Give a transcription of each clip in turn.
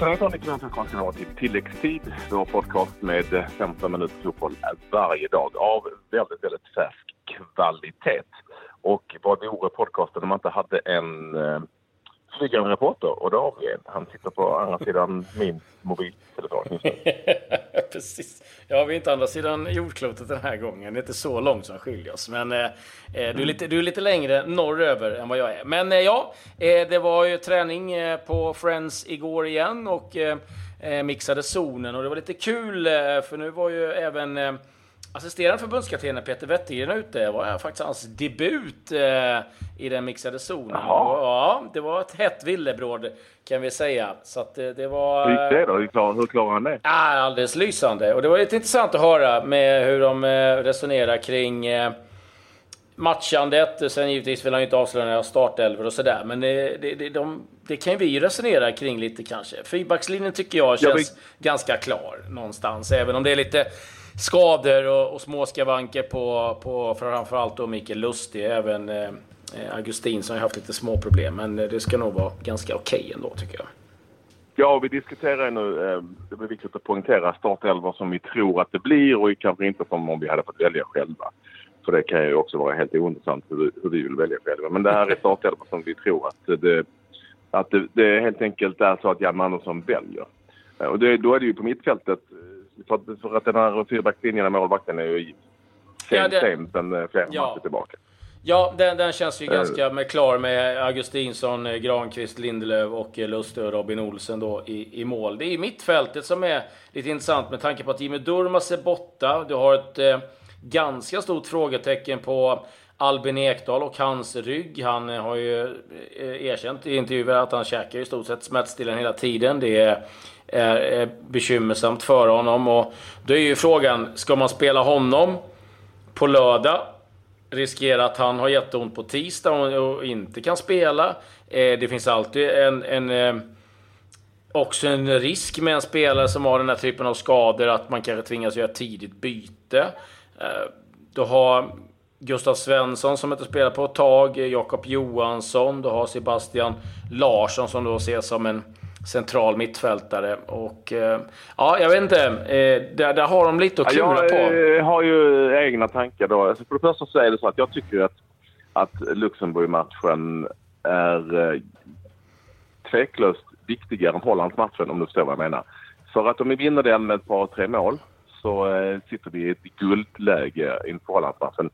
Hejsan hejsan, Nick Lundström ha till Tilläggstid. Vår podcast med 15 minuters fotboll varje dag av väldigt, väldigt färsk kvalitet. Och vad vore podcasten om man inte hade en eh, eh, flygande reporter? Och det har vi en. Han sitter på andra sidan min mobiltelefon. Precis. Ja, vi är inte andra sidan jordklotet den här gången. Det är inte så långt som skiljer oss. Men eh, eh, du, är lite, du är lite längre norröver än vad jag är. Men eh, ja, eh, det var ju träning eh, på Friends igår igen och eh, eh mixade zonen. Och det var lite kul, eh, för nu var ju även eh, assisterande förbundskaptenen Peter Wettergren ute. Det var faktiskt hans debut eh, i den mixade zonen. Jaha. Ja, det var ett hett villebråd kan vi säga. Så att det, det var... Hur gick det då? Hur klar- Hur klarar han det? Ja, alldeles lysande. Och det var lite intressant att höra med hur de eh, resonerar kring eh, matchandet. Sen givetvis vill han ju inte avslöja några startelvor och sådär. Men det, det, de, det kan ju vi resonera kring lite kanske. Fyrbackslinjen tycker jag Ja, känns ganska klar någonstans. Även om det är lite skador och, och små skavanker på, på framförallt då Mikael Lustig. Även eh, eh, Augustin som har haft lite små problem. Men eh, det ska nog vara ganska okej ändå tycker jag. Ja, vi diskuterar nu, eh, det blir viktigt att poängtera, startelvor som vi tror att det blir och kanske inte som om vi hade fått välja själva. För det kan ju också vara helt ointressant hur, vi- hur vi vill välja själva. Men det här är startelvor som vi tror att det, att det, det helt enkelt är så att Jan Andersson väljer. Eh, och det, då är det ju på mittfältet, eh, för att, för att den här fyrbackslinjen av målvakten är ju Ja, det- sent sen eh, flera Ja. matcher tillbaka. Ja, den, den känns ju Eh. ganska med klar med Augustinsson, eh, Granqvist, Lindelöf och Lustig och Robin Olsen då i, i mål. Det är mittfältet som är lite intressant med tanke på att Jimmy Durmaz är borta. Du har ett eh, ganska stort frågetecken på Albin Ekdal och hans rygg. Han har ju erkänt i intervjuer att han käkar i stort sett smärtstillande hela tiden. Det är, är, är bekymmersamt för honom. Och då är ju frågan, ska man spela honom på lördag riskerar att han har jätteont på tisdag och, inte kan spela. Eh, det finns alltid en, en eh, också en risk med en spelare som har den här typen av skador att man kanske tvingas göra ett tidigt byte. Eh, du har Gustav Svensson som inte spelar på ett tag, Jakob Johansson, du har Sebastian Larsson som då ses som en central mittfältare. Och eh, ja, jag vet inte. Eh, där, där har de lite att klura jag på. eh, har ju egna tankar då. Alltså för det första så är det så att jag tycker att, att Luxemburg-matchen är eh, tveklöst viktigare än Hollands-matchen om du förstår vad jag menar. För att om vi vinner den med ett par, tre mål så eh, sitter vi i ett guldläge inför Hollandsmatchen.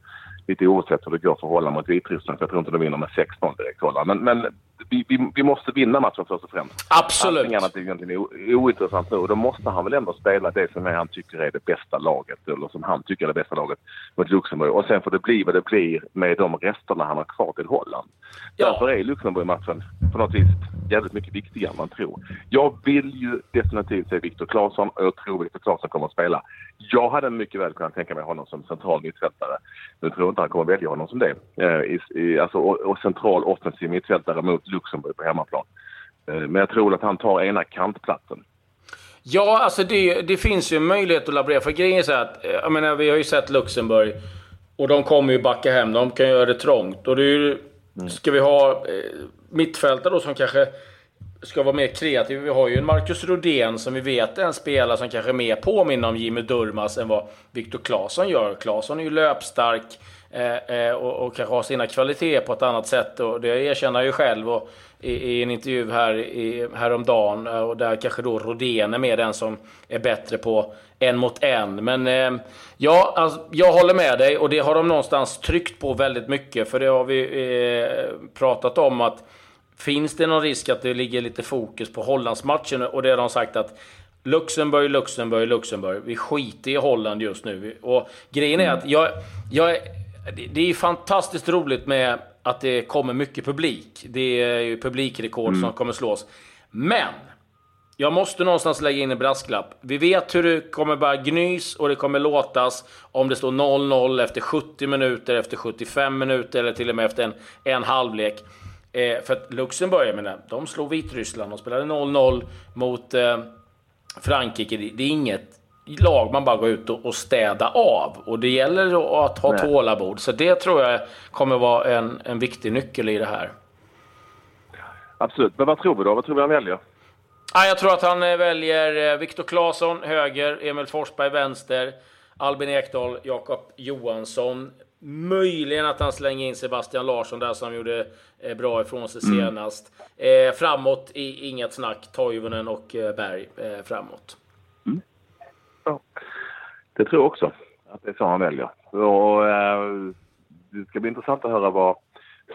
Lite oavsett hur det går för Holland mot Vitryssland, för jag tror inte de vinner med 16 direkt Holland. Men, men vi, vi, vi måste vinna matchen först och främst. Absolut. Allting annat är egentligen ointressant nu. Och då måste han väl ändå spela det som han tycker är det bästa laget, eller som han tycker är det bästa laget mot Luxemburg. Och sen får det bli vad det blir med de resterna han har kvar till Holland. Ja. Därför är Luxemburg-matchen på något vis jävligt mycket viktigare än man tror. Jag vill ju definitivt se Viktor Claesson och jag tror Viktor Claesson kommer att spela. Jag hade mycket väl kunnat tänka mig honom som central mittfältare. Nu tror jag inte han kommer välja honom som det. Eh, i, i, alltså, och, och central offensiv mittfältare mot Luxemburg på hemmaplan. Eh, Men jag tror att han tar ena kantplatsen. Ja, alltså det, det finns ju en möjlighet att laborera. För grejen är så här att, eh, jag menar, vi har ju sett Luxemburg och de kommer ju backa hem. De kan göra det trångt. Och det är ju, ska vi ha eh, mittfältare då som kanske ska vara mer kreativa. Vi har ju en Marcus Rodén som vi vet är en spelare som kanske mer påminner om Jimmy Durmaz än vad Viktor Claesson gör. Claesson är ju löpstark Eh, eh, och, och kanske har sina kvaliteter på ett annat sätt. Och det erkänner jag ju själv och i, i en intervju här i, häromdagen. Eh, och där kanske då Rodén är mer den som är bättre på en mot en. Men eh, ja, alltså, jag håller med dig och det har de någonstans tryckt på väldigt mycket. För det har vi eh, pratat om att Finns det någon risk att det ligger lite fokus på Hollandsmatchen? Och det har de sagt att Luxemburg, Luxemburg, Luxemburg. Vi skiter i Holland just nu. Och grejen är att jag, jag, det- det är fantastiskt roligt med att det kommer mycket publik. Det är ju publikrekord som kommer slås. Men jag måste någonstans lägga in en brasklapp. Vi vet hur det kommer bara gnys och det kommer låtas om det står 0-0 efter 70 minuter, efter 75 minuter eller till och med efter en, en halvlek. Eh, för att Luxemburg, jag menar, de slog Vitryssland och spelade 0-0 mot eh, Frankrike. Det, det är inget lag man bara går ut och, och städa av. Och det gäller att ha Nej. tålamod. Så det tror jag kommer vara en, en viktig nyckel i det här. Absolut. Men vad tror vi då? Vad tror vi han väljer? Ja, jag tror att han väljer Viktor Claesson höger, Emil Forsberg vänster, Albin Ekdal, Jakob Johansson. Möjligen att han slänger in Sebastian Larsson där som gjorde bra ifrån sig mm. senast. Eh, framåt, i, inget snack. Toivonen och eh, Berg eh, framåt. Det tror jag också att det är så han väljer. Och, eh, det ska bli intressant att höra vad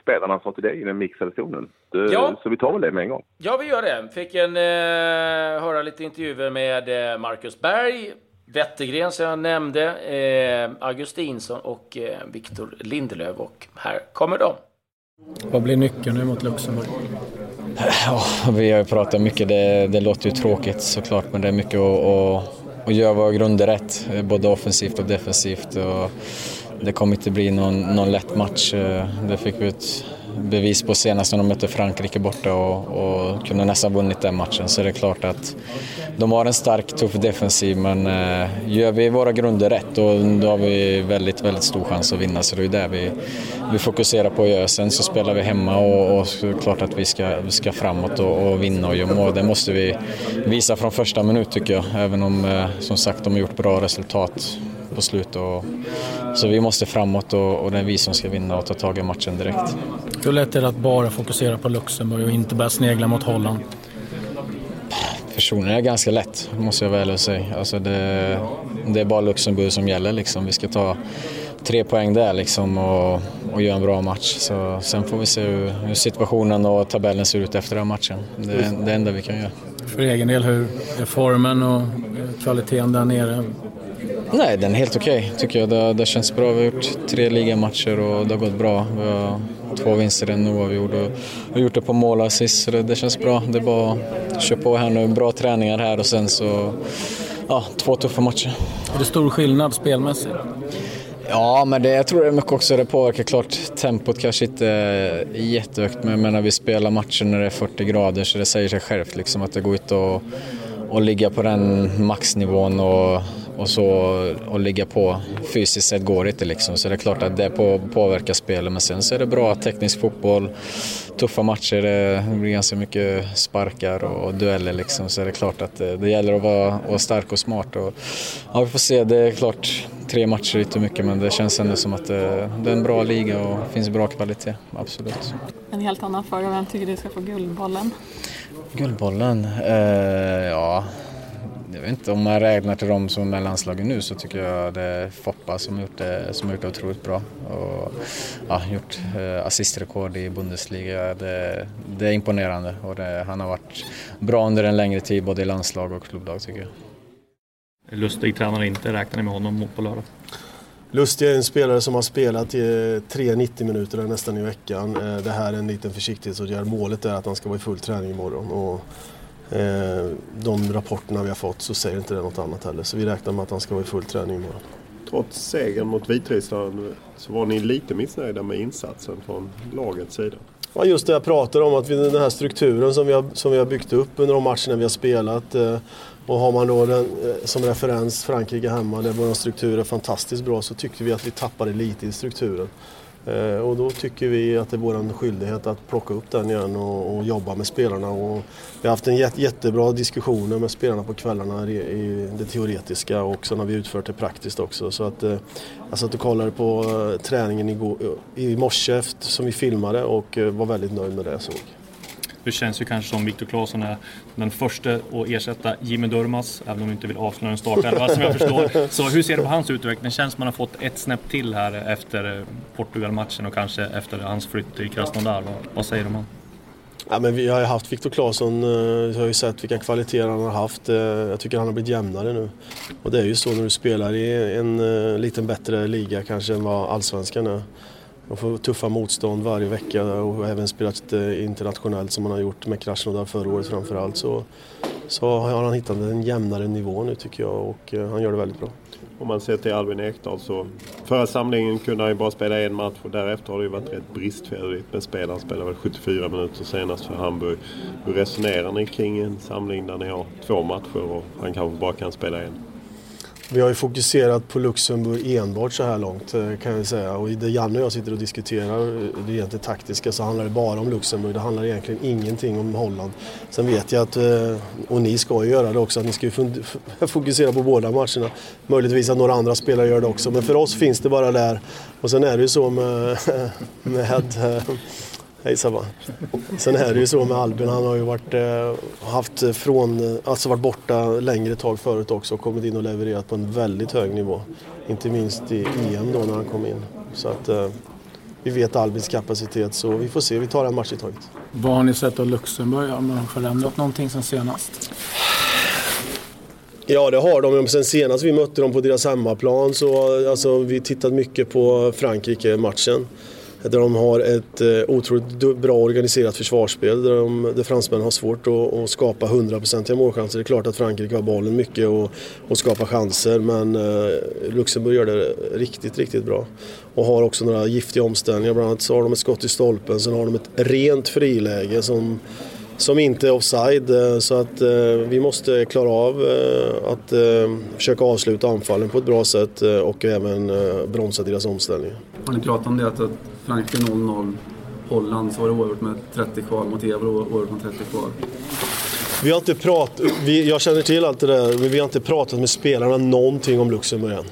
spelarna sa till dig i den mixade zonen. Det, ja. Så vi tar väl det med en gång. Ja, vi gör det. Fick en, eh, höra lite intervjuer med eh, Marcus Berg, Wettergren som jag nämnde, eh, Augustinsson och eh, Viktor Lindelöf. Och här kommer de. Vad blir nyckeln nu mot Luxemburg? Ja, vi har ju pratat mycket. Det, det låter ju tråkigt såklart, men det är mycket att, och göra våra grunder rätt, eh, både offensivt och defensivt. Och det kommer inte bli någon, någon lätt match. Eh, det fick vi ut bevis på senast när de mötte Frankrike borta och, och kunde nästan vunnit den matchen. Så det är klart att de har en stark, tuff defensiv men eh, gör vi våra grunder rätt då, då har vi väldigt, väldigt stor chans att vinna. Så det är det vi, vi fokuserar på att göra. Sen så spelar vi hemma och, och klart att vi ska, vi ska framåt och, och vinna och göra mål. Det måste vi visa från första minut tycker jag. Även om eh, som sagt de har gjort bra resultat på slutet. Och, så vi måste framåt och, och det är vi som ska vinna och ta tag i matchen direkt. Hur lätt är det att bara fokusera på Luxemburg och inte börja snegla mot Holland? Personligen är ganska lätt, måste jag väl säga. Alltså det, det är bara Luxemburg som gäller. Liksom. Vi ska ta tre poäng där liksom och, och göra en bra match. Så sen får vi se hur, hur situationen och tabellen ser ut efter den matchen. Det är det enda vi kan göra. För egen del, hur är formen och kvaliteten där nere? Nej, den är helt okej okay, tycker jag. Det, det känns bra. Vi har gjort tre ligamatcher och det har gått bra. Vi har två vinster, en oavgjord och har gjort det på mål assist, så det, det, känns bra. Det är bara att köra på här nu. Bra träningar här och sen så ja, två tuffa matcher. Är det stor skillnad spelmässigt? Ja, men det, jag tror det är mycket också det påverkar. Klart, tempot kanske inte är jättehögt, men när vi spelar matcher när det är 40 grader så det säger sig självt liksom, att det går ut och, och ligga på den maxnivån och och, så, och ligga på fysiskt sett går inte liksom. Så det är klart att det på, påverkar spelet. Men sen så är det bra teknisk fotboll, tuffa matcher, det blir ganska mycket sparkar och dueller liksom. Så det är klart att det, det gäller att vara, vara, stark och smart. Och, ja, vi får se, det är klart tre matcher är inte mycket men det känns ändå som att det, det är en bra liga och finns bra kvalitet, absolut. En helt annan fråga, vem tycker du ska få Guldbollen? Guldbollen? Eh, ja, jag vet inte, om man räknar till de som är med landslaget nu så tycker jag det är Foppa som har gjort det, som gjort det otroligt bra. Och, ja, gjort eh, assistrekord i Bundesliga. Det, det är imponerande och det, han har varit bra under en längre tid både i landslag och klubblag tycker jag. Lustig tränare inte, räknar ni med honom på lördag? Lustig är en spelare som har spelat i 3 90 minuter nästan i veckan. Eh, det här är en liten försiktighetsåtgärd. Målet är att han ska vara i full träning imorgon. Och Eh, de rapporterna vi har fått så säger inte det något annat heller. Så vi räknar med att han ska vara i full träning imorgon. Trots segern mot Vitryssland så var ni lite missnöjda med insatsen från lagets sida? Ja, just det jag pratar om, att vi, den här strukturen som vi, har, som vi har byggt upp under de matcherna vi har spelat. Och har man då den, eh, som referens Frankrike hemma där vår struktur är fantastiskt bra så tyckte vi att vi tappade lite i strukturen. Eh, och då tycker vi att det är vår skyldighet att plocka upp den igen och, och jobba med spelarna. Och vi har haft en jätte, jättebra diskussioner med spelarna på kvällarna i det teoretiska och sen har vi utfört det praktiskt också. Så att, eh, jag satt och kollade på träningen igår, i morse som vi filmade och var väldigt nöjd med det jag såg. Det känns ju kanske som Viktor Claesson är den första att ersätta Jimmy Durmas, även om du inte vill avslöja en startelva som jag förstår. Så hur ser du på hans utveckling? Känns som att man har fått ett snäpp till här efter Portugal-matchen och kanske efter hans flytt till Krasnodar. Vad, vad säger du om honom? Ja, men vi har ju haft Viktor Claesson, eh, vi har ju sett vilka kvaliteter han har haft. Eh, jag tycker han har blivit jämnare nu. Och det är ju så när du spelar i en eh, lite bättre liga kanske än vad allsvenskan är. De får tuffa motstånd varje vecka och även spelat eh, internationellt som man har gjort med Krasnodar förra året framförallt. Så, så har han hittat en jämnare nivå nu tycker jag och eh, han gör det väldigt bra. Om man ser till Albin Ekdal så förra samlingen kunde han ju bara spela en match och därefter har det ju varit rätt bristfälligt med spel. Han spelade väl 74 minuter senast för Hamburg. Hur resonerar ni kring en samling där ni har två matcher och han kanske bara kan spela en? Vi har ju fokuserat på Luxemburg enbart så här långt eh, kan jag säga. Och det Janne och jag sitter och diskuterar eh, det egentligen taktiska så handlar det bara om Luxemburg. Det handlar egentligen ingenting om Holland. Sen vet jag att, eh, och ni ska ju göra det också, att ni ska ju fokusera på båda matcherna. Möjligtvis att några andra spelare gör det också. Men för oss finns det bara där. Och sen är det ju så med, med Hej Sabba. Sen är det ju så med Albin, han har ju varit, eh, haft från, alltså varit borta längre tag förut också och kommit in och levererat på en väldigt hög nivå. Inte minst i EM då när han kom in. Så att eh, vi vet Albins kapacitet så vi får se, vi tar en match i taget. Vad har ni sett av Luxemburg? Har de förändrat någonting sen senast? Ja det har de. Sen senast vi mötte dem på deras hemmaplan så alltså, vi tittat mycket på Frankrike-matchen. Där de har ett eh, otroligt bra organiserat försvarsspel där, de, där fransmännen har svårt att, att skapa hundraprocentiga målchanser. Det är klart att Frankrike har bollen mycket och, och skapar chanser men eh, Luxemburg gör det riktigt, riktigt bra. Och har också några giftiga omställningar. Bland annat så har de ett skott i stolpen, sen har de ett rent friläge som som inte är offside. Eh, så att eh, vi måste klara av eh, att eh, försöka avsluta anfallen på ett bra sätt eh, och även eh, bromsa deras omställningar. Har ni pratat om det att Frankrike 0-0, Holland så var det oavgjort med 30 kvar, mot Euro oavgjort med 30 kvar. Vi har inte prat, vi, jag känner till allt det där, men vi har inte pratat med spelarna någonting om Luxemburg än.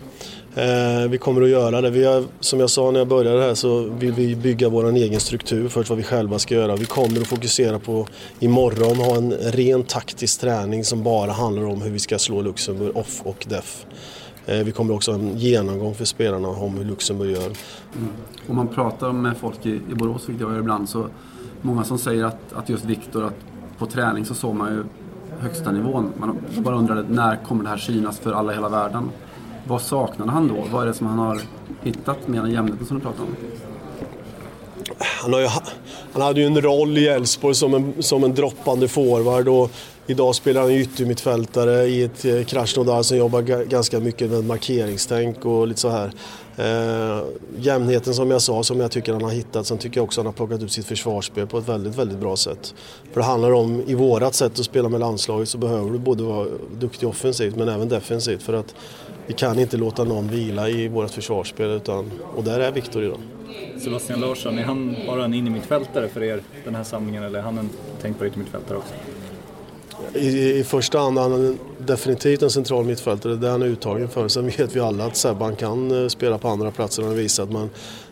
Eh, vi kommer att göra det. Vi har, som jag sa när jag började här så vill vi bygga vår egen struktur för vad vi själva ska göra. Vi kommer att fokusera på imorgon ha en ren taktisk träning som bara handlar om hur vi ska slå Luxemburg off och def. Eh, vi kommer också ha en genomgång för spelarna om hur Luxemburg gör. Mm. Om man pratar med folk i, i Borås, vilket jag gör ibland, så många som säger att, att just Viktor, att på träning så såg man ju högsta nivån. Man bara undrade när kommer det här synas för alla i hela världen? Vad saknade han då? Vad är det som han har hittat med den jämnheten som du pratar om? Han, har ju, han hade ju en roll i Elfsborg som en, som en droppande forward och idag spelar han yttermittfältare i ett eh, Krasnodar som jobbar ganska mycket med markeringstänk och lite så här. Eh, jämnheten som jag sa, som jag tycker han har hittat. Sen tycker jag också han har plockat ut sitt försvarsspel på ett väldigt, väldigt bra sätt. För det handlar om, i vårat sätt att spela med landslaget så behöver du både vara duktig offensivt men även defensivt. För att vi kan inte låta någon vila i vårt försvarsspel utan, och där är Viktor idag. Sebastian Larsson, är han bara en innermittfältare för er den här samlingen eller är han en tänkt på yttermittfältare också? I, I första hand han är definitivt en central mittfältare, det är han uttagen för. Sen vet vi alla att Sebban kan eh, spela på andra platser än visat men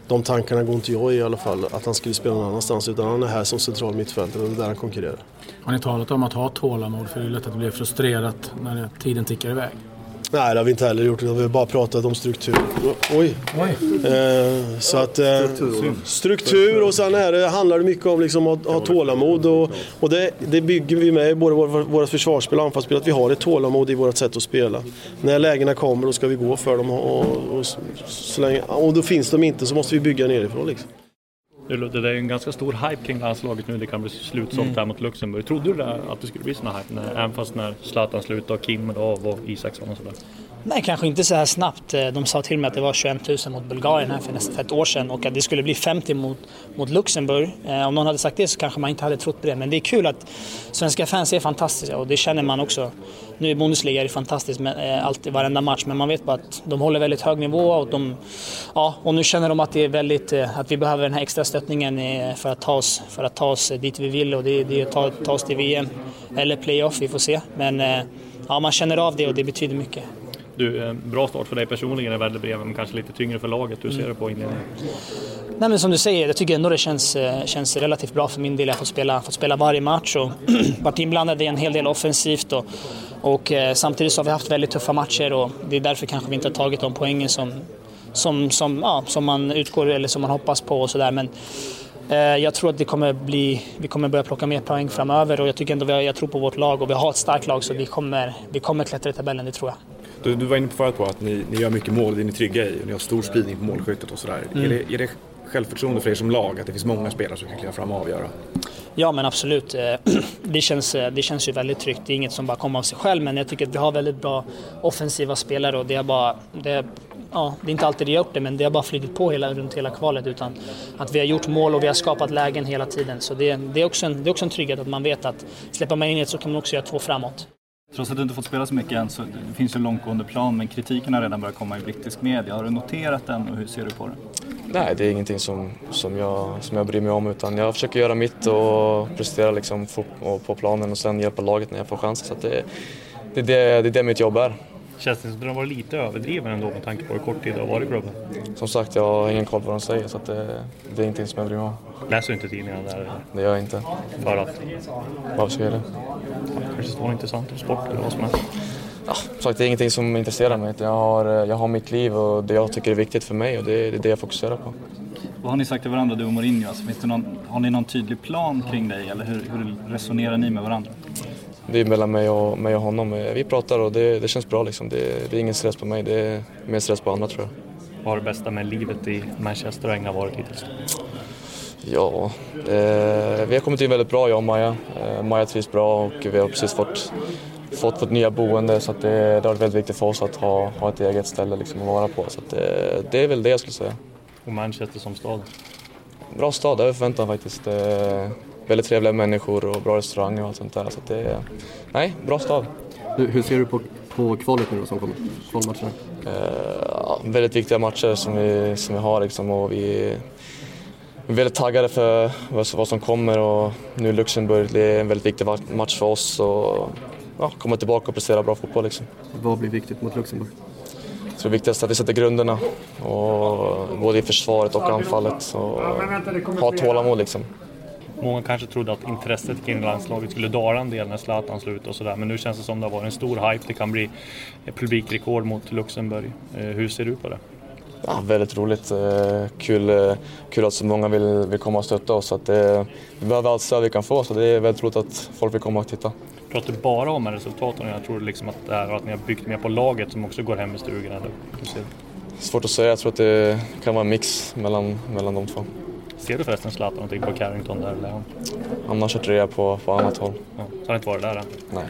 de tankarna går inte jag i i alla fall, att han skulle spela någon annanstans utan han är här som central mittfältare och det är där han konkurrerar. Har ni talat om att ha tålamod för det är lätt att det blir frustrerat när tiden tickar iväg? Nej, det har vi inte heller gjort. Vi har bara pratat om struktur. Oj! Oj. Eh, så att, eh, struktur och sen är det, handlar det mycket om liksom att ha tålamod. Och, och det, det, bygger vi med i både våra försvarsspel och anfallsspel, att vi har ett tålamod i vårt sätt att spela. När lägena kommer då ska vi gå för dem och, och, så länge, och då finns de inte så måste vi bygga nerifrån. Liksom. Det är en ganska stor hype kring landslaget nu. Det kan bli slutsålt mm. här mot Luxemburg. Trodde du att det skulle bli sån hype? Även fast när Zlatan slutade och Kim av och Isaksson och sådär? Nej, kanske inte så här snabbt. Eh, de sa till mig att det var 21 000 mot Bulgarien här för nästan ett år sedan och att det skulle bli 50 mot, mot Luxemburg. Eh, om någon hade sagt det så kanske man inte hade trott på det. Men det är kul att svenska fans är fantastiska och det känner man också. Nu i Bundesliga är det fantastiskt med, eh, alltid, varenda match men man vet bara att de håller väldigt hög nivå och, de, ja, och nu känner de att, det är väldigt, att vi behöver den här extra stöttningen för att ta oss, för att ta oss dit vi vill och det, det är att ta, ta oss till VM eller playoff, vi får se. Men ja, man känner av det och det betyder mycket. Du, bra start för dig personligen i Värdebrev, men kanske lite tyngre för laget. Hur ser du på inledningen? Nej, men som du säger, jag tycker ändå det känns, eh, känns relativt bra för min del. Jag har fått spela, fått spela varje match och varit inblandad i en hel del offensivt. Och, och eh, samtidigt så har vi haft väldigt tuffa matcher och det är därför kanske vi inte har tagit de poängen som, som, som, ja, som man utgår eller som man hoppas på och sådär. Men eh, jag tror att det kommer bli, vi kommer börja plocka mer poäng framöver och jag tycker ändå vi har, jag tror på vårt lag och vi har ett starkt lag så vi kommer, vi kommer klättra i tabellen, det tror jag. Du, du var inne på förut på att ni, ni gör mycket mål, det är ni trygga i och ni har stor spridning på målskyttet och sådär. Mm. Är, det, är det självförtroende för er som lag att det finns många spelare som kan kliva fram och avgöra? Ja men absolut. Eh, det känns, eh, det känns ju väldigt tryggt. Det är inget som bara kommer av sig själv men jag tycker att vi har väldigt bra offensiva spelare och det är bara det, ja, det är inte alltid det gjort det men det har bara flyttat på hela, runt hela kvalet utan att vi har gjort mål och vi har skapat lägen hela tiden. Så det, det, är, också en, det är också en trygghet att man vet att släpper man in ett så kan man också göra två framåt. Trots att du inte fått spela så mycket än så det finns ju en långtgående plan men kritiken har redan börjat komma i brittisk media. Har du noterat den och hur ser du på den? Nej, det är ingenting som, som, jag, som jag bryr mig om utan jag försöker göra mitt och prestera liksom på planen och sen hjälpa laget när jag får chansen. Så det, det, det, det är det mitt jobb är. Känns det som att har varit lite överdriven ändå med tanke på hur kort tid det har varit i klubben? Som sagt, jag har ingen koll på vad de säger så det, det är ingenting som jag bryr mig om. Läser du inte tidningarna där? Det gör jag inte. För att? Varför ska jag det? kanske står intressant om sport eller vad som helst? Ja, som sagt, det är ingenting som intresserar mig. Jag har, jag har mitt liv och det jag tycker är viktigt för mig och det, det är det jag fokuserar på. Vad har ni sagt till varandra, du och Mourinho? Alltså, finns det någon, har ni någon tydlig plan kring dig eller hur, hur resonerar ni med varandra? Det är mellan mig och, mig och honom. Vi pratar och det, det känns bra. Liksom. Det, det, är ingen stress på mig, det är mer stress på andra tror jag. Vad har det bästa med livet i Manchester och England varit hittills? Ja, eh, vi har kommit in väldigt bra jag och Maja. Eh, Maja trivs bra och vi har precis fått, fått vårt nya boende så det, det har varit väldigt viktigt för oss att ha, ha ett eget ställe liksom att vara på. Så det, det är väl det jag skulle säga. Och Manchester som stad? Bra stad, vi förväntat faktiskt. Eh, väldigt trevliga människor och bra restauranger och allt sånt där. Så det, nej, bra stad. Hur, ser du på, på kvalet nu då som kommer? Kvalmatcherna? Eh, väldigt viktiga matcher som vi, som vi har liksom och vi är väldigt taggade för vad, vad som kommer och nu Luxemburg, det är en väldigt viktig match för oss och ja, komma tillbaka och prestera bra fotboll liksom. Vad blir viktigt mot Luxemburg? Jag tror det viktigaste är att vi sätter grunderna, och både i försvaret och anfallet. Och ha tålamod liksom. Många kanske trodde att intresset kring landslaget skulle dala en del när Zlatan slutade och sådär. Men nu känns det som det har varit en stor hype. Det kan bli publikrekord mot Luxemburg. Eh, hur ser du på det? Ja, väldigt roligt. Eh, kul, eh, kul att så många vill, vill komma och stötta oss. Att det, vi behöver allt stöd vi kan få så det är väldigt roligt att folk vill komma och titta. Pratar du bara om resultaten? Jag tror liksom att det är att ni har byggt mer på laget som också går hem i du? Svårt att säga. Jag tror att det kan vara en mix mellan, mellan de två. Ser du förresten Zlatan någonting på Carrington där eller? Han har rea på, på annat håll. Ja, har inte varit där än? Nej.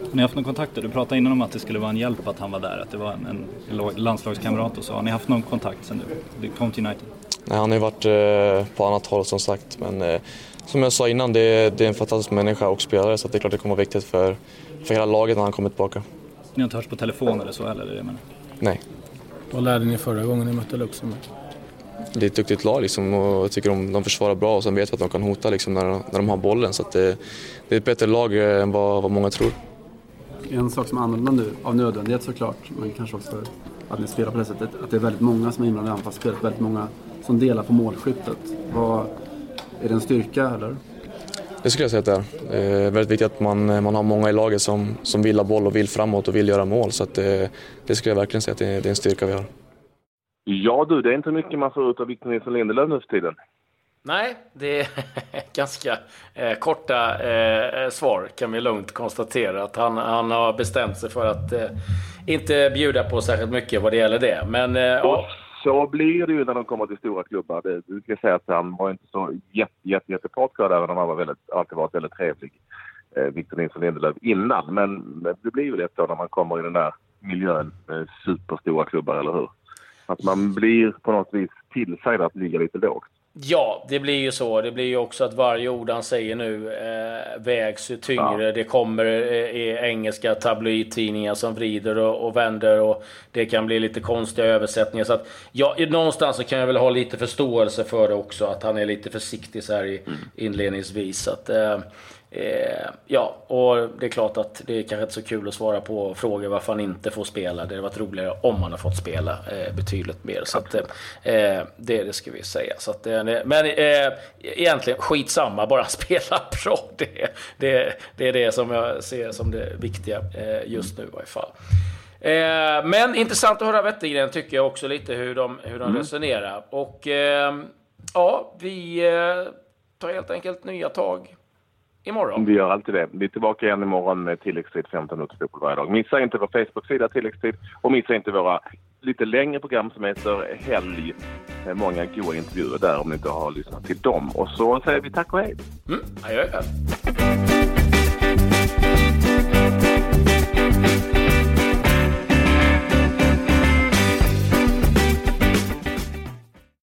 Har ni haft någon kontakt? Du pratade innan om att det skulle vara en hjälp att han var där, att det var en, en landslagskamrat och så. Har ni haft någon kontakt sen du kom till United? Nej, han har ju varit eh, på annat håll som sagt. Men eh, som jag sa innan, det är, det är en fantastisk människa och spelare så det är klart det kommer vara viktigt för, för hela laget när han kommer tillbaka. Ni har inte hörts på telefon eller så heller? Det Nej. Vad lärde ni förra gången ni mötte Luxemburg? Det är ett duktigt lag liksom, och jag tycker de, de försvarar bra och sen vet vi att de kan hota liksom, när, när de har bollen. Så det, det, är ett bättre lag än vad, vad många tror. En sak som är annorlunda nu, av nödvändighet såklart, men kanske också att ni spelar på det sättet, att det är väldigt många som är inblandade i anfallsspelet, väldigt många som delar på målskyttet. Vad, är det en styrka eller? Det skulle jag säga att det är. Det är väldigt viktigt att man, man har många i laget som, som vill ha boll och vill framåt och vill göra mål. Så det, det skulle jag verkligen säga att det, det är en styrka vi har. Ja du, det är inte mycket man får ut av Victor Nilsson Lindelöf nu för tiden. Nej, det är ganska eh, korta eh, svar kan vi lugnt konstatera. Att han, han har bestämt sig för att eh, inte bjuda på särskilt mycket vad det gäller det. Men, eh, och så blir det ju när de kommer till stora klubbar. Det, du ska säga att han var inte så jätte, jätte, jätte pratglad även om han var väldigt, alltid varit väldigt trevlig. Eh, Victor Nilsson Lindelöf innan. Men det blir ju lätt då när man kommer i den där miljön med superstora klubbar, eller hur? Att man blir på något vis tillsagd att ligga lite lågt. Ja, det blir ju så. Det blir ju också att varje ord han säger nu eh, vägs ju tyngre. Ja. Det kommer eh, engelska tabloidtidningar som vrider och, och, vänder och det kan bli lite konstiga översättningar. Så att, ja, någonstans så kan jag väl ha lite förståelse för det också, att han är lite försiktig så här i, mm. inledningsvis. Så att, eh, Eh, ja, och det är klart att det är kanske inte så kul att svara på frågor varför han inte får spela. Det hade varit roligare om han har fått spela eh, betydligt mer. Så att, eh, det, det ska vi säga. Så att, eh, men eh, egentligen skitsamma, bara spela bra. Det, det, det är det som jag ser som det viktiga eh, just nu i varje fall. Eh, men intressant att höra Wettergren tycker jag också lite hur de, hur de mm. resonerar. Och ja, vi tar helt enkelt nya tag imorgon. Vi gör alltid det. Vi är tillbaka igen imorgon med tilläggstid 15 minuter fotboll varje dag. Missa inte vår Facebook-sida tilläggstid och missa inte våra lite längre program som heter Helg. Många goda intervjuer där om ni inte har lyssnat till dem. Och så säger vi tack och hej. Mm, adjö.